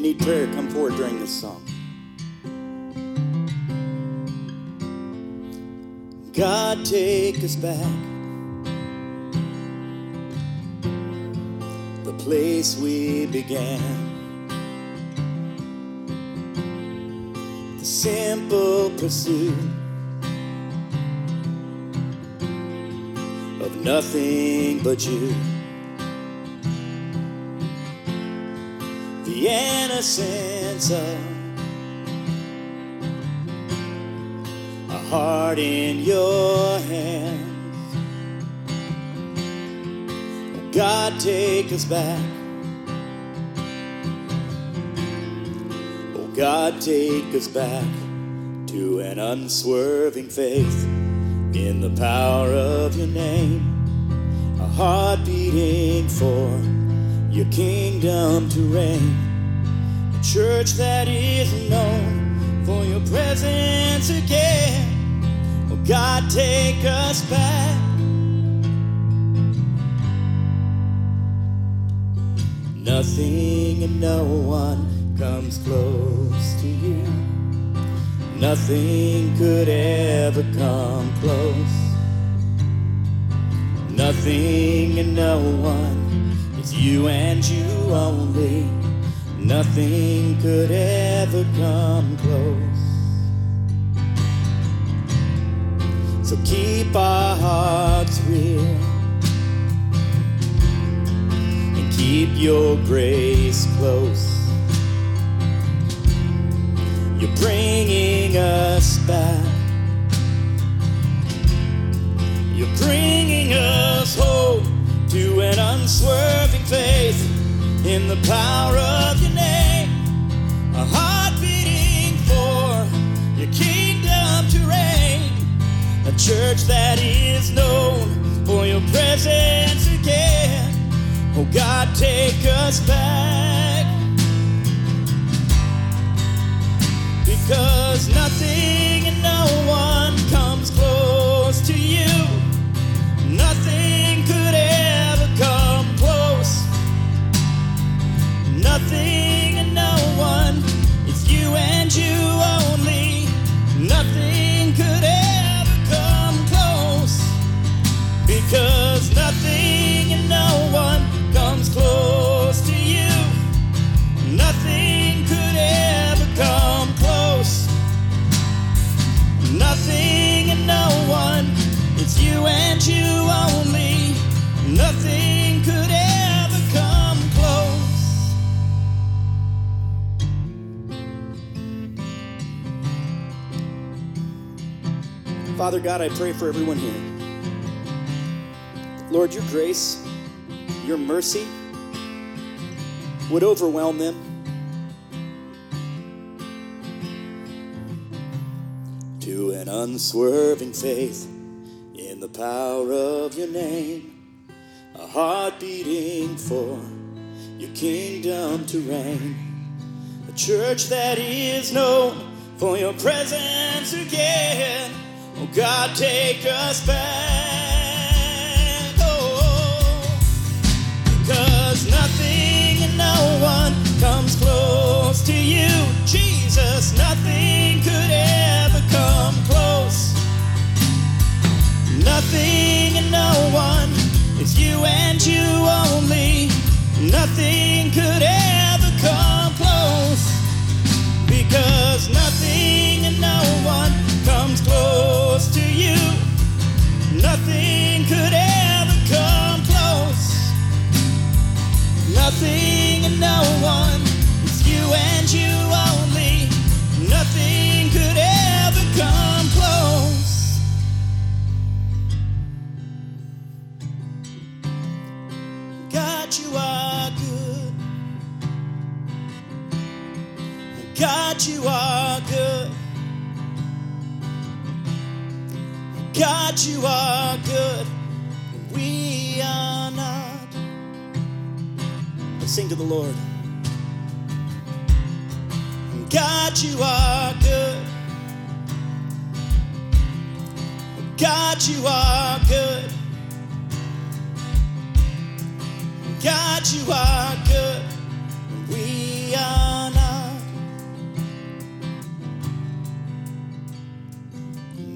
you need prayer, come forward during this song. God, take us back. The place we began. The simple pursuit of nothing but you. The innocence of a heart in your hands. God, take us back. Oh, God, take us back to an unswerving faith in the power of your name. A heart beating for your kingdom to reign. Church that is known for your presence again. Oh, God, take us back. Nothing and no one comes close to you. Nothing could ever come close. Nothing and no one. It's you and you only. Nothing could ever come close. So keep our hearts real and keep your grace close. You're bringing us back. You're bringing us home to an unswerving faith in the power of your name. A heart beating for your kingdom to reign. A church that is known for your presence again. Oh God, take us back. Because nothing Father God, I pray for everyone here. Lord, your grace, your mercy would overwhelm them. To an unswerving faith in the power of your name, a heart beating for your kingdom to reign, a church that is known for your presence again. God, take us back. Oh, because nothing and no one comes close to you, Jesus. Nothing could ever come close. Nothing and no one. It's you and you only. Nothing Nothing could ever come close. Nothing and no one. It's you and you only. Nothing could ever come close. God, you are good. God, you are good. God, you are good. We are not. Let's sing to the Lord. God, you are good. God, you are good. God, you are good.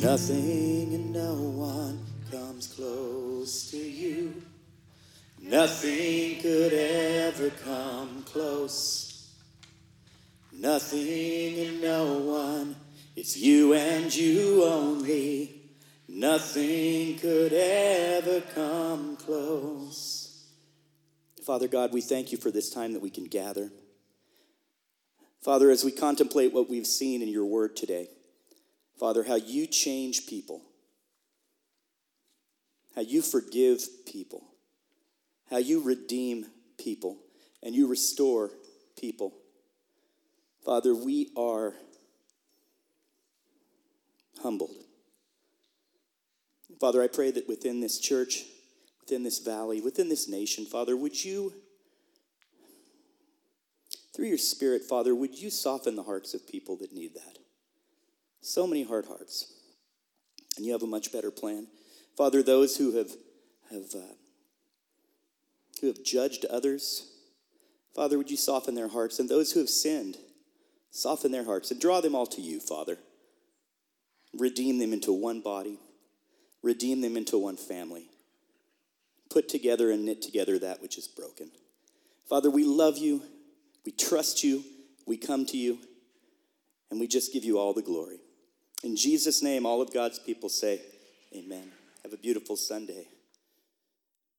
Nothing and no one comes close to you. Nothing could ever come close. Nothing and no one. It's you and you only. Nothing could ever come close. Father God, we thank you for this time that we can gather. Father, as we contemplate what we've seen in your word today, Father, how you change people, how you forgive people, how you redeem people, and you restore people. Father, we are humbled. Father, I pray that within this church, within this valley, within this nation, Father, would you through your Spirit, Father, would you soften the hearts of people that need that? So many hard hearts. And you have a much better plan. Father, those who have, have, uh, who have judged others, Father, would you soften their hearts? And those who have sinned, soften their hearts and draw them all to you, Father. Redeem them into one body, redeem them into one family. Put together and knit together that which is broken. Father, we love you. We trust you, we come to you, and we just give you all the glory. In Jesus' name, all of God's people say, Amen. Have a beautiful Sunday.